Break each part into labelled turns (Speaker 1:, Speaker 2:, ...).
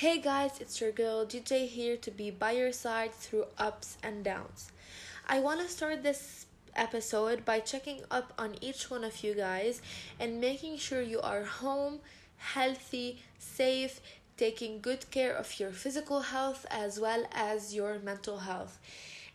Speaker 1: Hey guys, it's your girl DJ here to be by your side through ups and downs. I want to start this episode by checking up on each one of you guys and making sure you are home, healthy, safe, taking good care of your physical health as well as your mental health.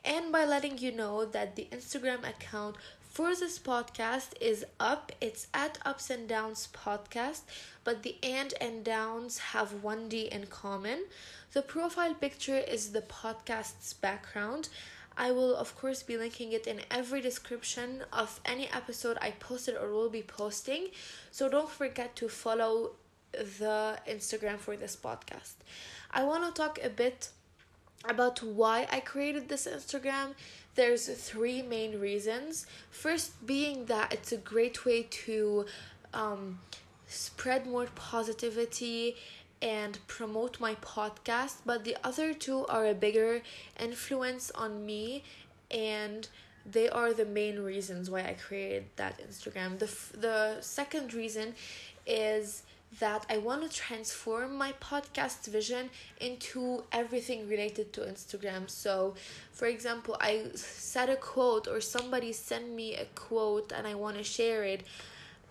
Speaker 1: And by letting you know that the Instagram account for this podcast is up. It's at Ups and Downs Podcast, but the and and downs have one D in common. The profile picture is the podcast's background. I will, of course, be linking it in every description of any episode I posted or will be posting. So don't forget to follow the Instagram for this podcast. I want to talk a bit about why I created this Instagram there's three main reasons. First, being that it's a great way to um, spread more positivity and promote my podcast, but the other two are a bigger influence on me and they are the main reasons why I created that Instagram. The f- the second reason is that I want to transform my podcast vision into everything related to Instagram. So, for example, I said a quote or somebody sent me a quote and I want to share it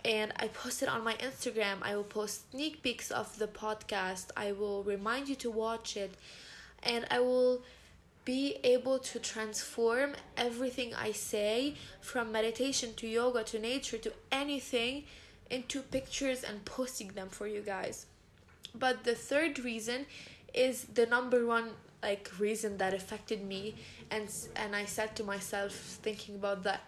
Speaker 1: and I post it on my Instagram. I will post sneak peeks of the podcast. I will remind you to watch it and I will be able to transform everything I say from meditation to yoga to nature to anything into pictures and posting them for you guys. But the third reason is the number one like reason that affected me and and I said to myself thinking about that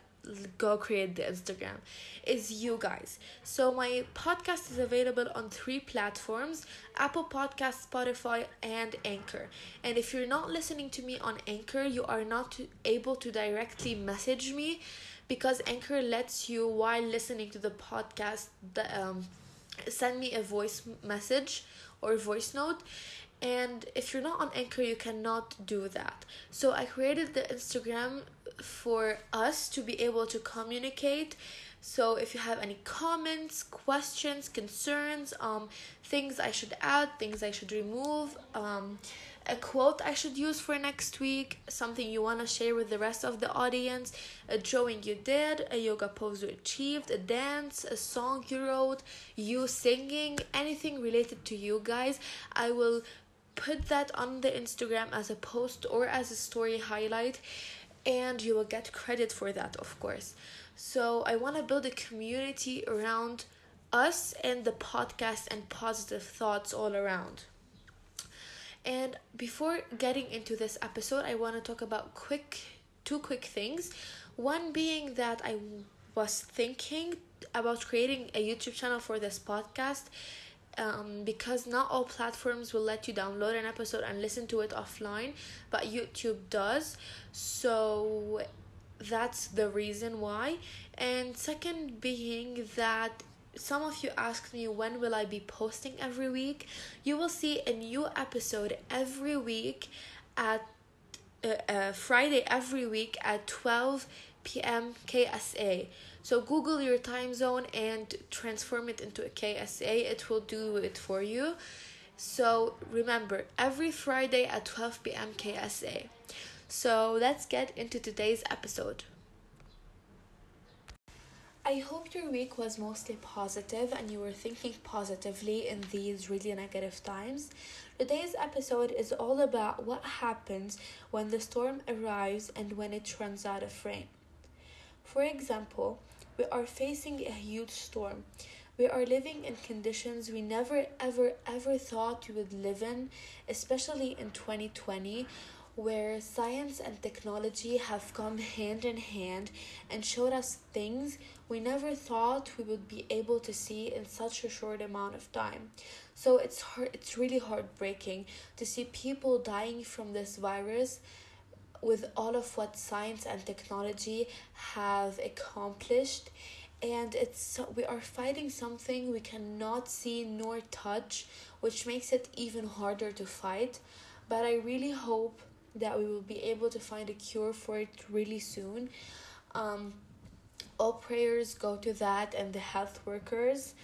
Speaker 1: go create the Instagram is you guys. So my podcast is available on three platforms Apple Podcast, Spotify, and Anchor. And if you're not listening to me on Anchor, you are not able to directly message me because Anchor lets you while listening to the podcast the, um, send me a voice message or voice note. And if you're not on anchor you cannot do that. So i created the instagram for us to be able to communicate. So if you have any comments questions concerns um things i should add things i should remove um a quote I should use for next week, something you want to share with the rest of the audience, a drawing you did, a yoga pose you achieved, a dance, a song you wrote, you singing, anything related to you guys. I will put that on the Instagram as a post or as a story highlight, and you will get credit for that, of course. So, I want to build a community around us and the podcast and positive thoughts all around. And before getting into this episode, I want to talk about quick two quick things. One being that I was thinking about creating a YouTube channel for this podcast um, because not all platforms will let you download an episode and listen to it offline, but YouTube does. So that's the reason why. And second being that some of you asked me when will I be posting every week. You will see a new episode every week at uh, uh, Friday every week at 12 p.m. KSA. So Google your time zone and transform it into a KSA. It will do it for you. So remember, every Friday at 12 p.m. KSA. So let's get into today's episode. I hope your week was mostly positive and you were thinking positively in these really negative times. Today's episode is all about what happens when the storm arrives and when it runs out of rain. For example, we are facing a huge storm. We are living in conditions we never ever ever thought we would live in, especially in 2020 where science and technology have come hand in hand and showed us things we never thought we would be able to see in such a short amount of time. So it's hard, it's really heartbreaking to see people dying from this virus with all of what science and technology have accomplished and it's we are fighting something we cannot see nor touch which makes it even harder to fight but i really hope that we will be able to find a cure for it really soon. Um, all prayers go to that and the health workers.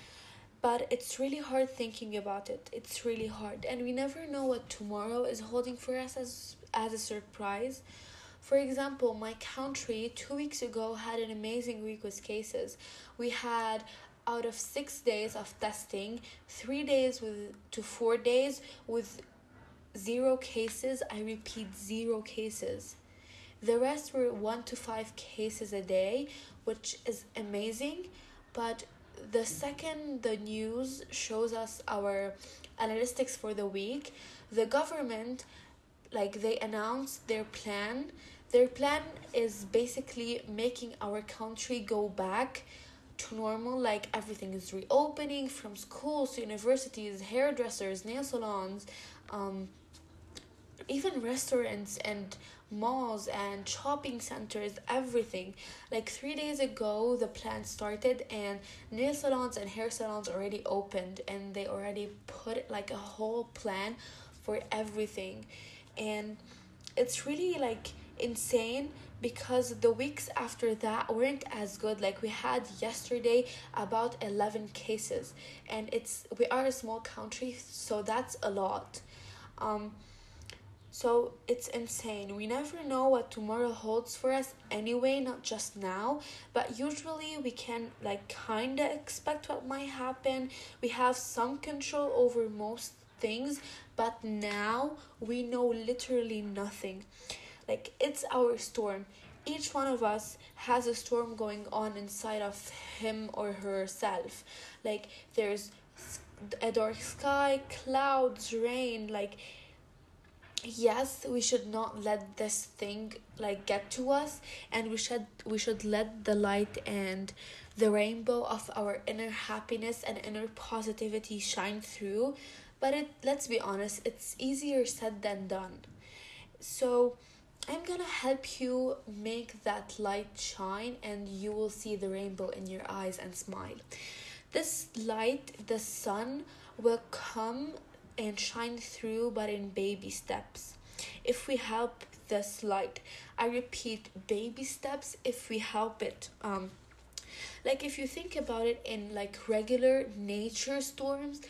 Speaker 1: but it's really hard thinking about it it's really hard and we never know what tomorrow is holding for us as as a surprise for example my country 2 weeks ago had an amazing week with cases we had out of 6 days of testing 3 days with to 4 days with zero cases i repeat zero cases. The rest were 1 to 5 cases a day which is amazing but the second the news shows us our analytics for the week the government like they announced their plan. Their plan is basically making our country go back to normal like everything is reopening from schools to universities hairdressers nail salons um, even restaurants and malls and shopping centers, everything. Like three days ago, the plan started, and nail salons and hair salons already opened, and they already put like a whole plan for everything. And it's really like insane because the weeks after that weren't as good like we had yesterday about 11 cases and it's we are a small country so that's a lot um so it's insane. We never know what tomorrow holds for us anyway, not just now, but usually we can like kind of expect what might happen. We have some control over most things, but now we know literally nothing. Like it's our storm. Each one of us has a storm going on inside of him or herself. Like there's a dark sky, clouds, rain, like yes we should not let this thing like get to us and we should we should let the light and the rainbow of our inner happiness and inner positivity shine through. But it let's be honest it's easier said than done. So i'm gonna help you make that light shine and you will see the rainbow in your eyes and smile. This light the sun will come and shine through, but in baby steps. If we help this light, I repeat, baby steps if we help it. Um, like if you think about it in like regular nature storms,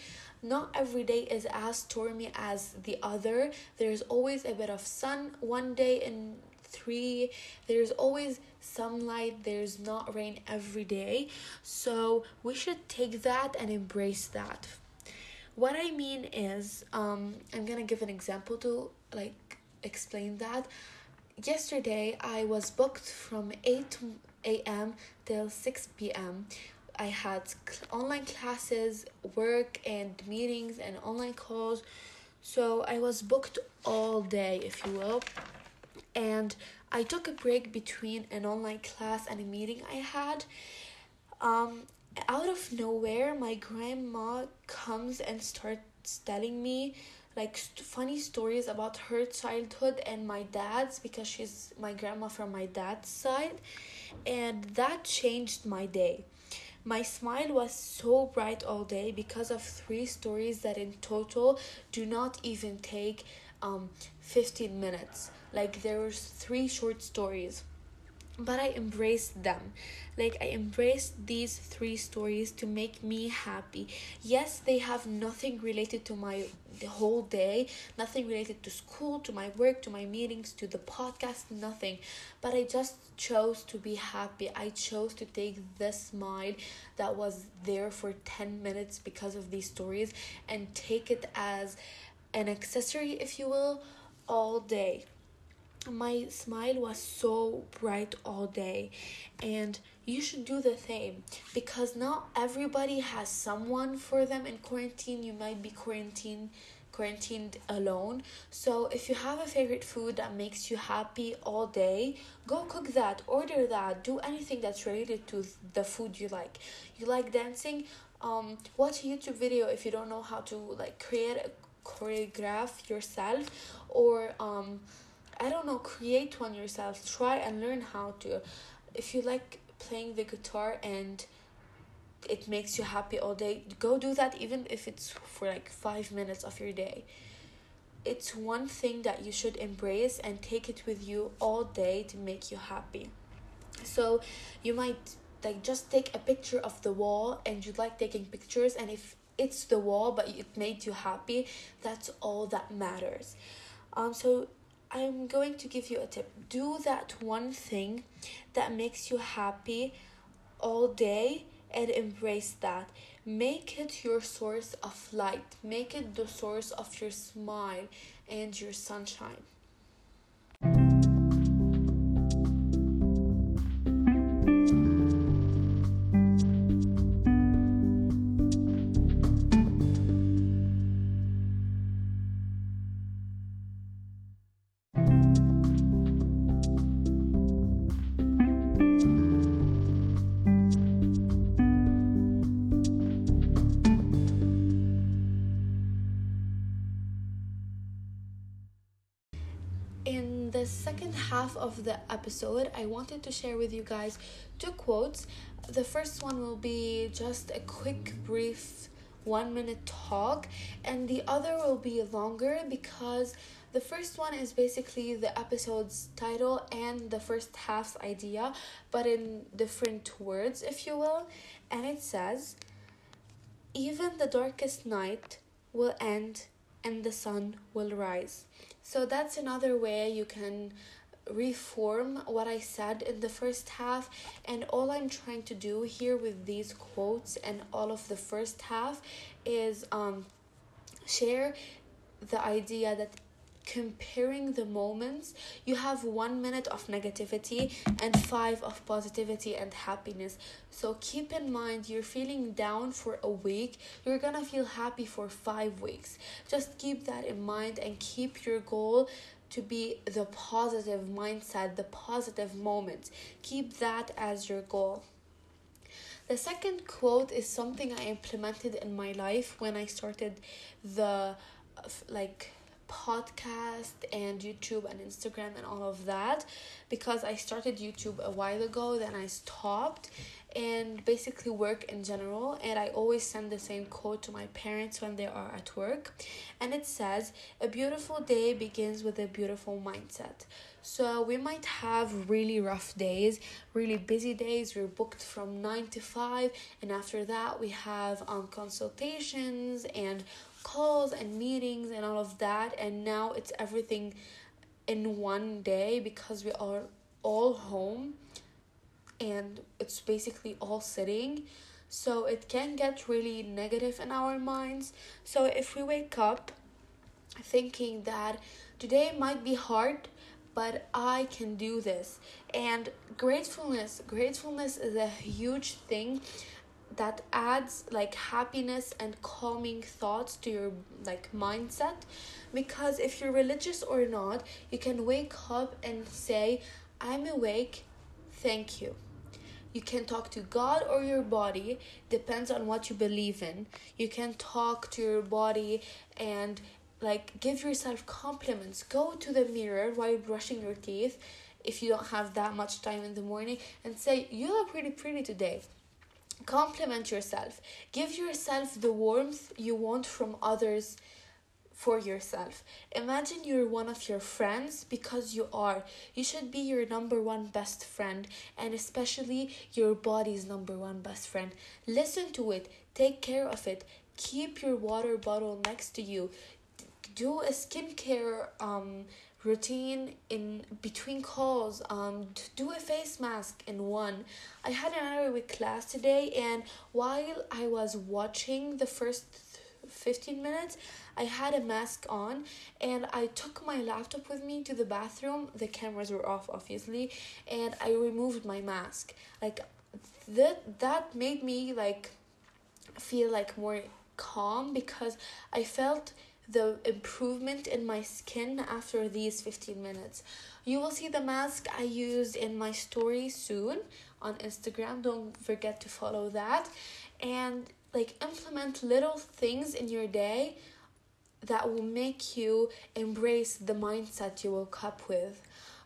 Speaker 1: not every day is as stormy as the other. There's always a bit of sun one day in three. There's always sunlight. There's not rain every day. So we should take that and embrace that what i mean is um i'm gonna give an example to like explain that. Yesterday i was booked from 8 a.m till 6 p.m i had online classes work and meetings and online calls. So i was booked all day if you will. And i took a break between an online class and a meeting i had. Um out of nowhere, my grandma comes and starts telling me like st- funny stories about her childhood and my dad's because she's my grandma from my dad's side, and that changed my day. My smile was so bright all day because of three stories that in total do not even take um 15 minutes. Like there were three short stories but I embraced them. Like, I embraced these three stories to make me happy. Yes, they have nothing related to my the whole day, nothing related to school, to my work, to my meetings, to the podcast, nothing. But I just chose to be happy. I chose to take this smile that was there for 10 minutes because of these stories and take it as an accessory, if you will, all day my smile was so bright all day. And you should do the same because not everybody has someone for them in quarantine. You might be quarantined quarantined alone. So if you have a favorite food that makes you happy all day go cook that order that do anything that's related to the food you like. You like dancing? Um watch a youtube video if you don't know how to like create a choreograph yourself or um I don't know, create one yourself. Try and learn how to. If you like playing the guitar and it makes you happy all day, go do that even if it's for like five minutes of your day. It's one thing that you should embrace and take it with you all day to make you happy. So you might like just take a picture of the wall and you like taking pictures and if it's the wall but it made you happy that's all that matters um so i'm going to give you a tip. Do that one thing that makes you happy all day and embrace that. Make it your source of light. Make it the source of your smile and your sunshine half of the episode, I wanted to share with you guys two quotes. The first one will be just a quick, brief one minute talk, and the other will be longer because the first one is basically the episode's title and the first half's idea, but in different words, if you will. And it says, Even the darkest night will end and the sun will rise. So that's another way you can reform what I said in the first half. And all I'm trying to do here with these quotes and all of the first half is um, share the idea that comparing the moments you have one minute of negativity and five of positivity and happiness so keep in mind you're feeling down for a week you're gonna feel happy for five weeks just keep that in mind and keep your goal to be the positive mindset the positive moments keep that as your goal. The second quote is something I implemented in my life when I started the uh, like podcast and YouTube and Instagram and all of that because I started YouTube a while ago, then I stopped and basically work in general and I always send the same quote to my parents when they are at work and it says a beautiful day begins with a beautiful mindset. So we might have really rough days, really busy days. We're booked from 9 to 5 and after that we have um consultations and calls and meetings and all of that and now it's everything in one day because we are all home and it's basically all sitting. So it can get really negative in our minds. So if we wake up thinking that today might be hard but I can do this. And gratefulness gratefulness is a huge thing that adds like happiness and calming thoughts to your like mindset. Because if you're religious or not you can wake up and say i'm awake thank you you can talk to god or your body depends on what you believe in. You can talk to your body and like give yourself compliments. Go to the mirror while brushing your teeth if you don't have that much time in the morning and say you look pretty pretty today. Compliment yourself. Give yourself the warmth you want from others for yourself. Imagine you're one of your friends because you are. You should be your number one best friend and especially your body's number one best friend. Listen to it. Take care of it. Keep your water bottle next to you. Do a skincare um routine in between calls. Um do a face mask in one. I had an hour with class today and while i was watching the first 15 minutes i had a mask on and i took my laptop with me to the bathroom the cameras were off obviously and i removed my mask like that that made me like feel like more calm because i felt the improvement in my skin after these 15 minutes. You will see the mask I used in my story soon on Instagram. Don't forget to follow that. And like implement little things in your day that will make you embrace the mindset you woke up with.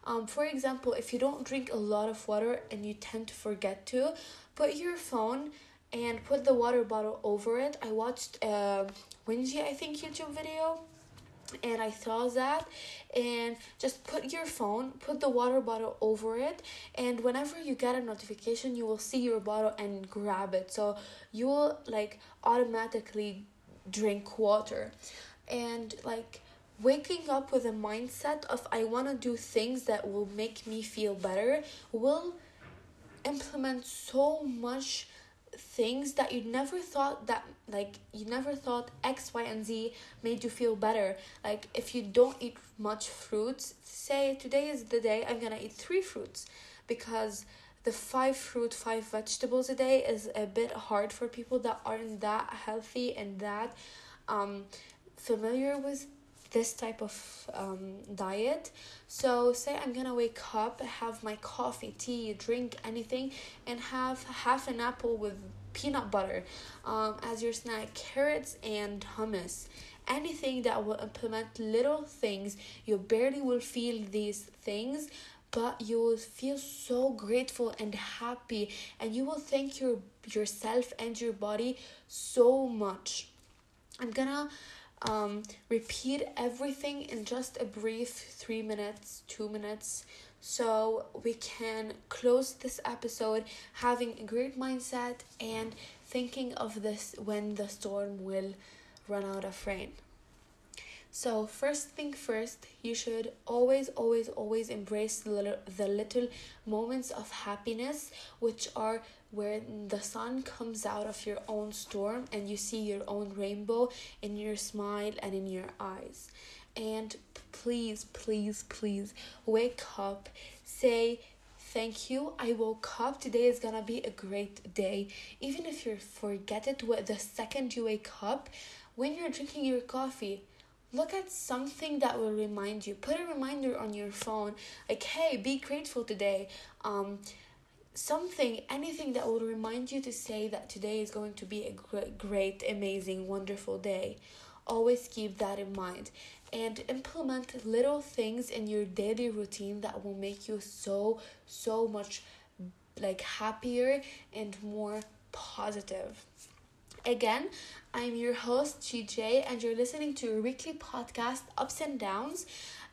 Speaker 1: Um, for example, if you don't drink a lot of water and you tend to forget to, put your phone and put the water bottle over it. I watched a Wingy, I think, YouTube video and I saw that and just put your phone put the water bottle over it and whenever you get a notification you will see your bottle and grab it. So you will like automatically drink water. And like waking up with a mindset of I want to do things that will make me feel better will implement so much things that you never thought that like you never thought x y and z made you feel better. Like if you don't eat much fruits say today is the day i'm gonna eat three fruits because the five fruit five vegetables a day is a bit hard for people that aren't that healthy and that um familiar with this type of um, diet. So, say I'm gonna wake up, have my coffee, tea, drink anything, and have half an apple with peanut butter um, as your snack, carrots and hummus. Anything that will implement little things, you barely will feel these things, but you will feel so grateful and happy, and you will thank your yourself and your body so much. I'm gonna um, repeat everything in just a brief three minutes, two minutes, so we can close this episode having a great mindset and thinking of this when the storm will run out of rain. So, first thing first, you should always, always, always embrace the little, the little moments of happiness, which are where the sun comes out of your own storm and you see your own rainbow in your smile and in your eyes. And please, please, please wake up, say, Thank you. I woke up. Today is gonna be a great day. Even if you forget it the second you wake up, when you're drinking your coffee, look at something that will remind you. Put a reminder on your phone like hey be grateful today. Um something anything that will remind you to say that today is going to be a great, great amazing wonderful day. Always keep that in mind. And implement little things in your daily routine that will make you so so much like happier and more positive Again, I'm your host, GJ, and you're listening to a weekly podcast, Ups and Downs.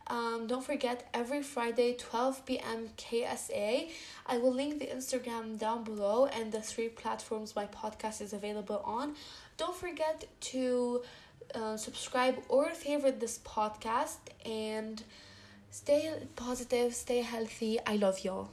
Speaker 1: Um, don't forget, every Friday, 12 p.m. KSA. I will link the Instagram down below and the three platforms my podcast is available on. Don't forget to uh, subscribe or favorite this podcast and stay positive, stay healthy. I love y'all.